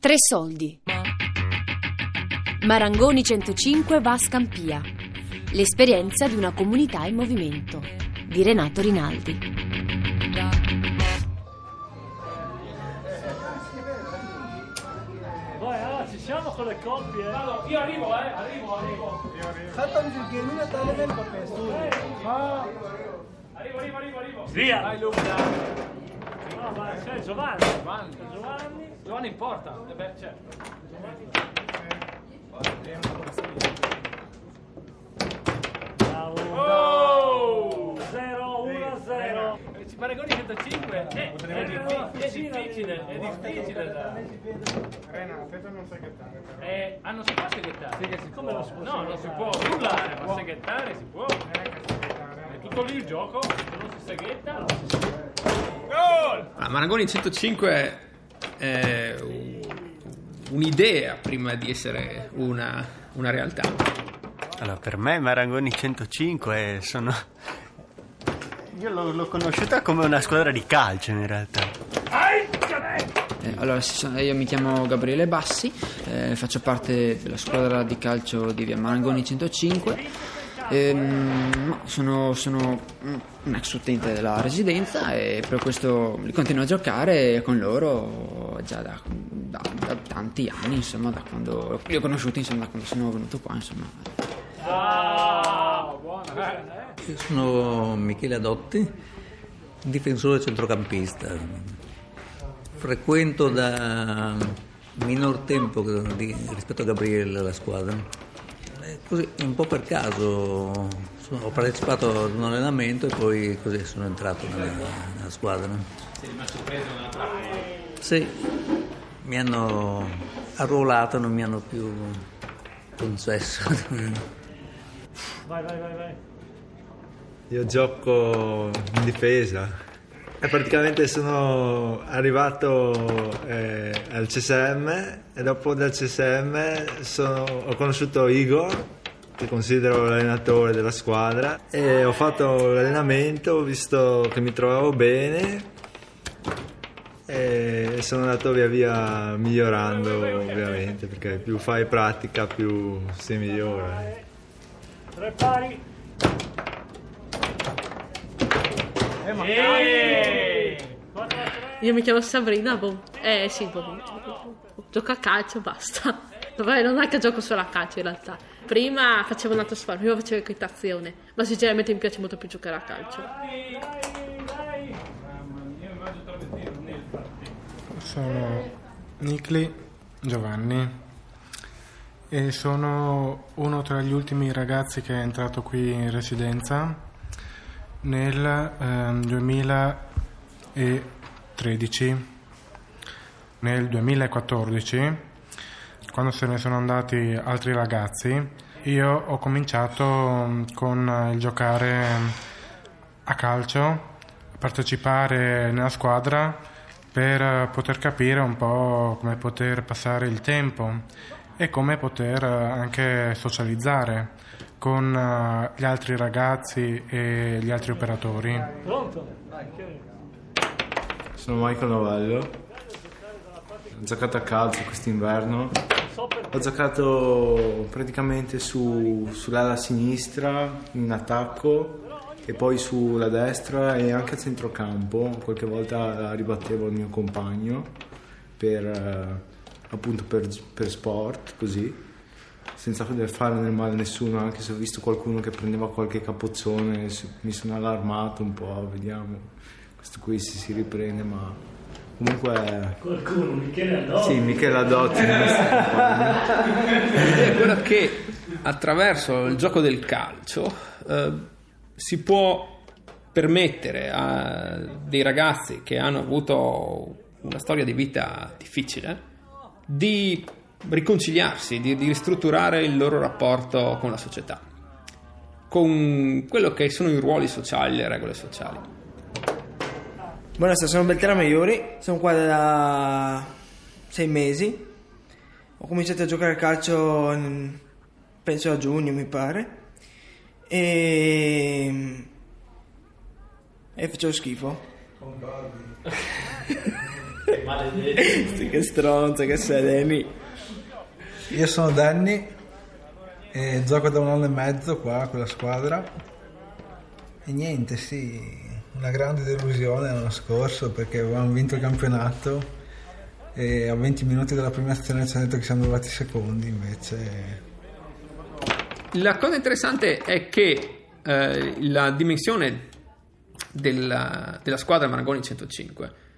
Tre soldi. Marangoni 105 va a Scampia. L'esperienza di una comunità in movimento. Di Renato Rinaldi. Vai, allora ci siamo con le coppie. Vado, io arrivo, eh, arrivo, arrivo. Fatemi sul arrivo, arrivo, arrivo. Via. Vai Luca. No, ma c'è Giovanni. Giovanni. Giovanni. Giovanni in porta. Eh beh, certo. Bravo. Oh! 0, 1, 0. Maragoni 105. Eh, è, diffi- è difficile, è difficile da... Renato, non sai gettare. Eh, ah, non si può seghettare? Come non si può No, non si può rullare, ma seghettare si può. È tutto lì il gioco, Ah, Marangoni 105 è un- un'idea prima di essere una, una realtà. Allora, per me Marangoni 105 sono... Io l'ho, l'ho conosciuta come una squadra di calcio in realtà. Eh, allora, io mi chiamo Gabriele Bassi, eh, faccio parte della squadra di calcio di via Marangoni 105. Ehm, sono, sono un ex utente della residenza e per questo continuo a giocare con loro già da, da- da tanti anni, insomma, da quando li ho conosciuti, insomma, da quando sono venuto qua, insomma. Io sono Michele Adotti, difensore centrocampista. Frequento da minor tempo rispetto a Gabriele la squadra. Così, un po' per caso, sono- ho partecipato ad un allenamento e poi così sono entrato nella, nella squadra. Sì, mi hanno arruolato, non mi hanno più concesso. Vai, vai, vai, vai. Io gioco in difesa e praticamente sono arrivato eh, al CSM e dopo dal CSM sono- ho conosciuto Igor che considero l'allenatore della squadra e ho fatto l'allenamento, ho visto che mi trovavo bene e sono andato via via migliorando ovviamente perché più fai pratica più si migliora. Tre pari. Io mi chiamo Sabrina, boh. Eh sì, boh. Gioco a calcio, basta. Vabbè, non è che gioco solo a calcio in realtà. Prima facevo un'altra sport, prima facevo equitazione, ma sinceramente mi piace molto più giocare a calcio. Sono Nicli Giovanni e sono uno tra gli ultimi ragazzi che è entrato qui in residenza nel ehm, 2013. Nel 2014, quando se ne sono andati altri ragazzi, io ho cominciato mm, con il giocare a calcio, partecipare nella squadra per poter capire un po' come poter passare il tempo e come poter anche socializzare con eh, gli altri ragazzi e gli altri operatori. Pronto? Sono Michael Novello, ho giocato a calcio quest'inverno, ho giocato praticamente su, sull'ala sinistra in attacco e poi sulla destra e anche a centrocampo, qualche volta ribattevo il mio compagno per, eh, appunto per, per sport, così, senza fare del male a nessuno, anche se ho visto qualcuno che prendeva qualche capoccione, s- mi sono allarmato un po', vediamo, questo qui si, si riprende, ma comunque... Qualcuno, Michele Allò. Sì, Michele Adotti. L'idea è quella che attraverso il gioco del calcio eh, si può permettere a dei ragazzi che hanno avuto una storia di vita difficile di riconciliarsi, di, di ristrutturare il loro rapporto con la società, con quello che sono i ruoli sociali, le regole sociali. Buonasera, sono Beltrame Iori, sono qua da sei mesi. Ho cominciato a giocare a calcio in- penso a giugno mi pare. E, e facevo schifo. Sì, che stronzo che sei, Deni. Io sono Danny e gioco da un anno e mezzo qua con la squadra. E niente, sì, una grande delusione l'anno scorso perché avevamo vinto il campionato e a 20 minuti dalla prima azione ci hanno detto che siamo arrivati secondi, invece La cosa interessante è che eh, la dimensione della, della squadra Marangoni 105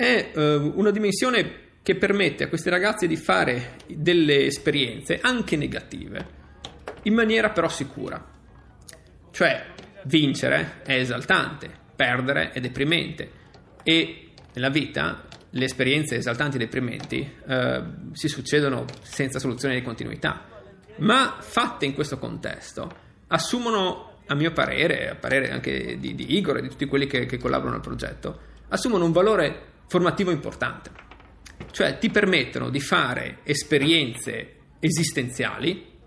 è eh, una dimensione che permette a questi ragazzi di fare delle esperienze anche negative in maniera però sicura. Cioè, vincere è esaltante, perdere è deprimente e nella vita le esperienze esaltanti e deprimenti eh, si succedono senza soluzione di continuità, ma fatte in questo contesto assumono, a mio parere, a parere anche di, di Igor e di tutti quelli che, che collaborano al progetto, assumono un valore formativo importante. Cioè ti permettono di fare esperienze esistenziali,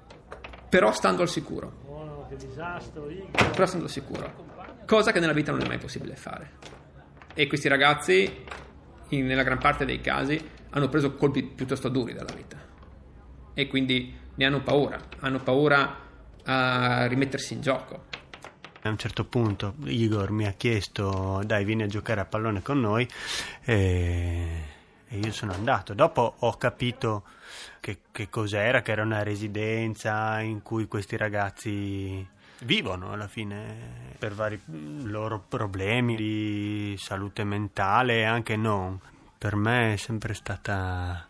però stando al sicuro. Però stando al sicuro. Cosa che nella vita non è mai possibile fare. E questi ragazzi, in- nella gran parte dei casi, hanno preso colpi piuttosto duri dalla vita. E quindi ne hanno paura. Hanno paura a rimettersi in gioco. A un certo punto Igor mi ha chiesto dai vieni a giocare a pallone con noi e, e io sono andato. Dopo ho capito che, che cos'era, che era una residenza in cui questi ragazzi vivono alla fine per vari loro problemi di salute mentale e anche non. Per me è sempre stata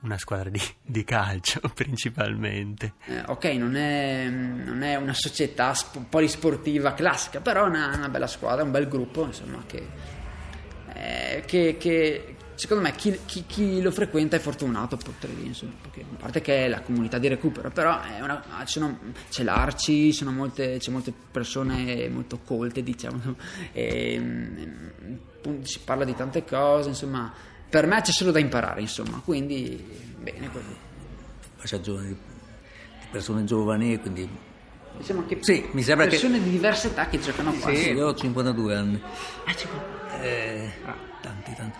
una squadra di, di calcio principalmente. Eh, ok, non è, non è una società sp- polisportiva classica, però è una, una bella squadra, un bel gruppo, insomma, che, eh, che- che secondo me chi, chi- chi lo frequenta è fortunato lì, insomma, perché a parte che è la comunità di recupero, però una- sono- c'è l'Arci, sono molte, c'è molte persone molto colte, diciamo, e, mm, appunto, si parla di tante cose, insomma, per me c'è solo da imparare, insomma, quindi bene così. Faccia giovani, di persone giovani, quindi Diciamo che Sì, mi sembra che- persone di diverse età che giocano qua. Sì, io ho 52 anni. Ah, c'è qua. Eh, tanti, tanti.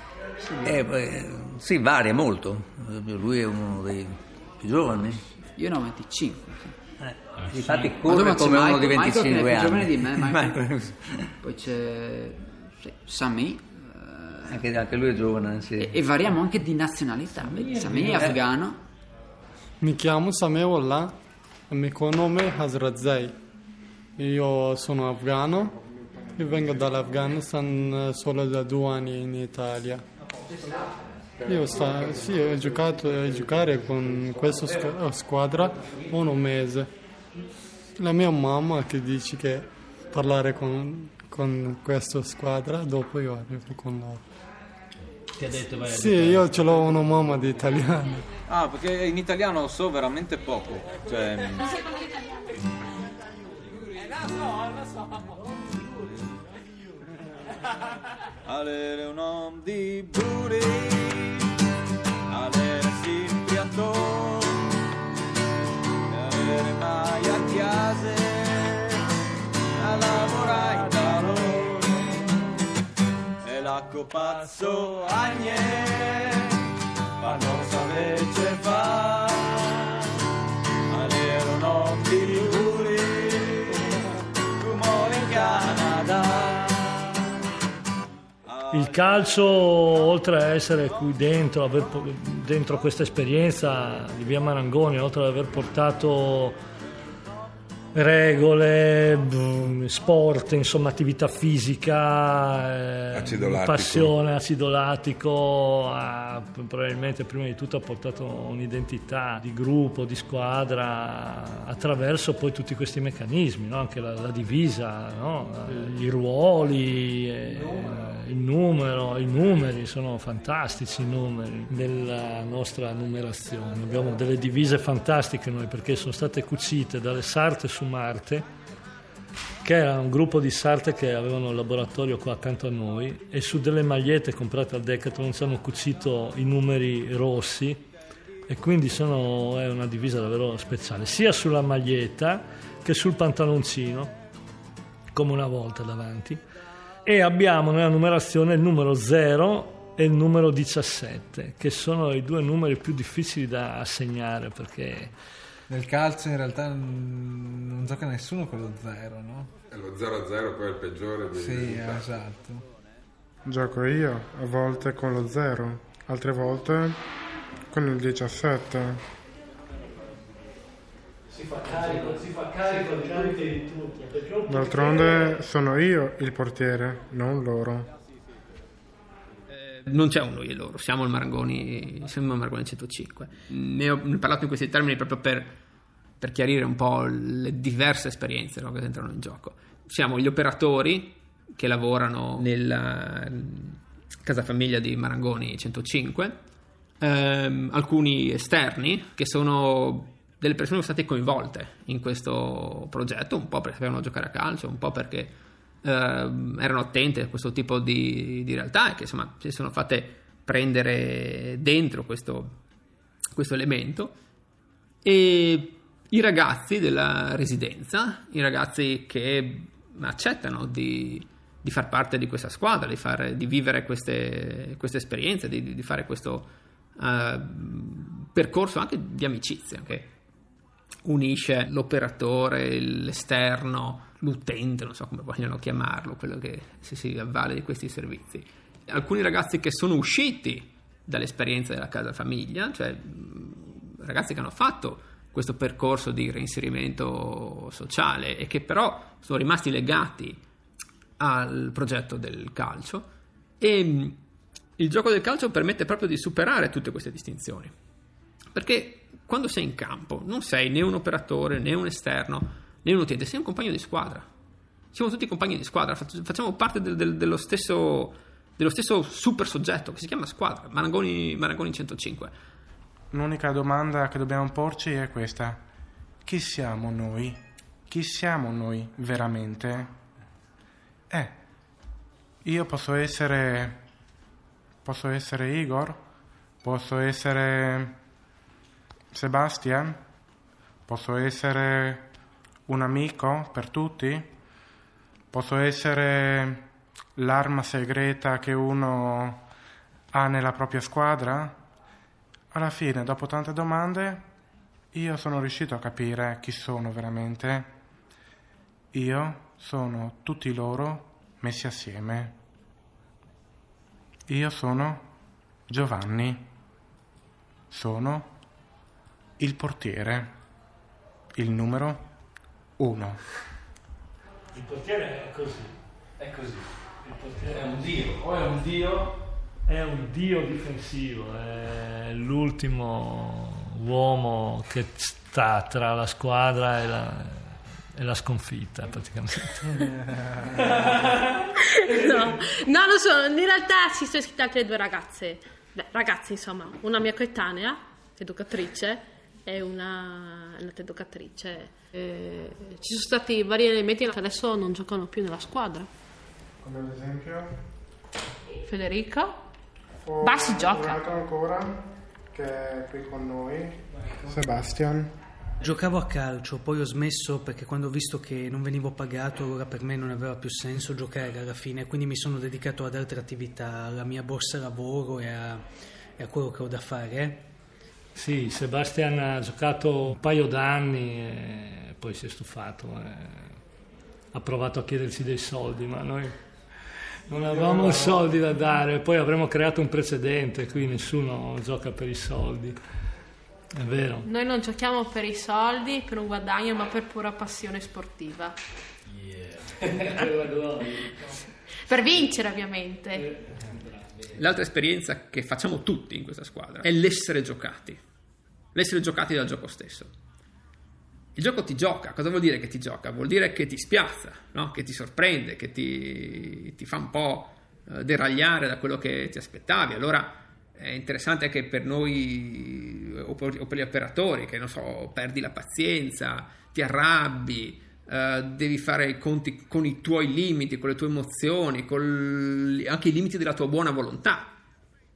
Eh, poi, sì, varia molto. Lui è uno dei più giovani. Io ne ho 25. Infatti Ma corre dopo c'è come uno Michael- di Michael che è 25 più giovane anni. di me, Michael. Michael. Poi c'è sì, Sami Anche, anche lui è giovane, sì. e, e variamo anche di nazionalità. Vedi, Sami è afgano. Mi chiamo e il mio nome è Hazrat Io sono afgano e vengo dall'Afghanistan eh, solo da due anni in Italia. Io sta- sì, ho giocato a giocare con questa squ- squadra un mese. La mia mamma che dice che parlare con, con questa squadra, dopo io arrivo con loro. Ti ha detto vai a Sì, io ce l'ho una mamma di italiano. Ah, perché in italiano so veramente poco. Cioè, Avere un uomo di buri, avere sempre attorno, avere mai a casa, a lavorare la copazzo agne, ma non fare, avere un uomo di buri, come in Canada. Il calcio, oltre a essere qui dentro, aver dentro questa esperienza di via Marangoni, oltre ad aver portato regole, b- sport, insomma attività fisica, eh, Acido passione, acido lattico, ha- probabilmente prima di tutto ha portato un'identità di gruppo, di squadra attraverso poi tutti questi meccanismi, no? anche la, la divisa, no? i ruoli, eh, il numero, i numeri sono fantastici i numeri della nostra numerazione. Abbiamo delle divise fantastiche noi perché sono state cucite dalle sarte su Marte, che era un gruppo di sarte che avevano il laboratorio qua accanto a noi e su delle magliette comprate al Decathlon ci hanno cucito i numeri rossi e quindi sono, è una divisa davvero speciale, sia sulla maglietta che sul pantaloncino, come una volta davanti. E abbiamo nella numerazione il numero 0 e il numero 17, che sono i due numeri più difficili da assegnare perché nel calcio in realtà non gioca nessuno con lo 0, no? E lo 0-0 poi è il peggiore dei Sì, risultati. esatto. Gioco io, a volte con lo 0, altre volte con il 17. Si fa carico, si fa carico di tutti e di D'altronde sono io il portiere, non loro. Non c'è un noi e loro, siamo il Marangoni, siamo il Marangoni 105. Ne ho, ne ho parlato in questi termini proprio per, per chiarire un po' le diverse esperienze no, che entrano in gioco. Siamo gli operatori che lavorano nella casa famiglia di Marangoni 105, ehm, alcuni esterni che sono delle persone sono state coinvolte in questo progetto, un po' perché sapevano giocare a calcio, un po' perché ehm, erano attente a questo tipo di, di realtà e che insomma si sono fatte prendere dentro questo, questo elemento. E i ragazzi della residenza, i ragazzi che accettano di, di far parte di questa squadra, di, fare, di vivere queste, queste esperienze, di, di fare questo eh, percorso anche di amicizia che unisce l'operatore, l'esterno, l'utente, non so come vogliono chiamarlo, quello che si, si avvale di questi servizi. Alcuni ragazzi che sono usciti dall'esperienza della casa famiglia, cioè ragazzi che hanno fatto questo percorso di reinserimento sociale e che però sono rimasti legati al progetto del calcio e il gioco del calcio permette proprio di superare tutte queste distinzioni perché quando sei in campo non sei né un operatore né un esterno né un utente, sei un compagno di squadra siamo tutti compagni di squadra fac- facciamo parte del- del- dello, stesso, dello stesso super soggetto che si chiama squadra Marangoni, Marangoni 105 L'unica domanda che dobbiamo porci è questa. Chi siamo noi? Chi siamo noi veramente? Eh, io posso essere... Posso essere Igor? Posso essere Sebastian? Posso essere un amico per tutti? Posso essere l'arma segreta che uno ha nella propria squadra? Alla fine, dopo tante domande, io sono riuscito a capire chi sono veramente. Io sono tutti loro messi assieme. Io sono Giovanni. Sono il portiere, il numero uno. Il portiere è così. È così. Il portiere È un dio. O è un dio È un dio difensivo, è l'ultimo uomo che sta tra la squadra e la, e la sconfitta praticamente. no, no, lo so, in realtà si sono iscritte altre due ragazze, Beh, ragazze insomma, una mia coetanea, educatrice, e una un'altra educatrice. Eh, ci sono stati vari elementi che adesso non giocano più nella squadra. Come ad esempio? Federico? O Bassi gioca. Un altro ancora che è qui con noi. Sebastian. Giocavo a calcio, poi ho smesso perché quando ho visto che non venivo pagato, allora per me non aveva più senso giocare alla fine, quindi mi sono dedicato ad altre attività, alla mia borsa lavoro e a, e a quello che ho da fare. Eh. Sì, Sebastian ha giocato un paio d'anni e poi si è stufato. e ha provato a chiederci dei soldi, ma noi non avevamo soldi da dare. Poi avremmo creato un precedente, qui nessuno gioca per i soldi. È vero. Noi non giochiamo per i soldi, per un guadagno, ma per pura passione sportiva. Per vincere, ovviamente. L'altra esperienza che facciamo tutti in questa squadra è l'essere giocati, l'essere giocati dal gioco stesso. Il gioco ti gioca, cosa vuol dire che ti gioca? Vuol dire che ti spiazza, no? che ti sorprende, che ti, ti fa un po' eh, deragliare da quello che ti aspettavi. Allora è interessante anche per noi o per, gli operatori che, non so, perdi la pazienza, ti arrabbi, eh, devi fare i conti con i tuoi limiti, con le tue emozioni, con anche i limiti della tua buona volontà,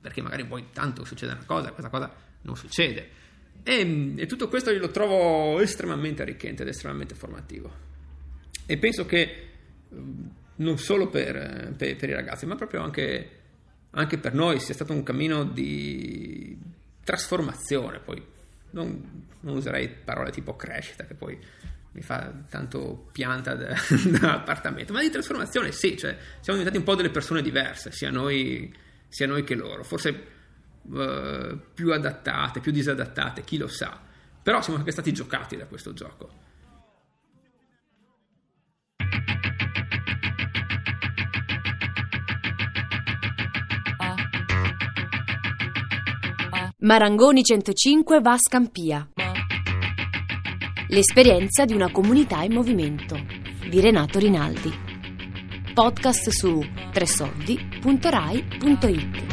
perché magari poi tanto succede una cosa, questa cosa non succede. E, e tutto questo lo trovo estremamente arricchente ed estremamente formativo. E penso che mm, non solo per, per- per i ragazzi, ma proprio anche anche per noi sia stato un cammino di trasformazione, poi non, non userei parole tipo crescita che poi mi fa tanto pianta da, dall'appartamento, ma di trasformazione sì, cioè siamo diventati un po' delle persone diverse, sia noi, sia noi che loro, forse uh, più adattate, più disadattate, chi lo sa, però siamo anche stati giocati da questo gioco. Marangoni 105 va a Scampia. L'esperienza di una comunità in movimento di Renato Rinaldi. Podcast su tresoldi.rai.it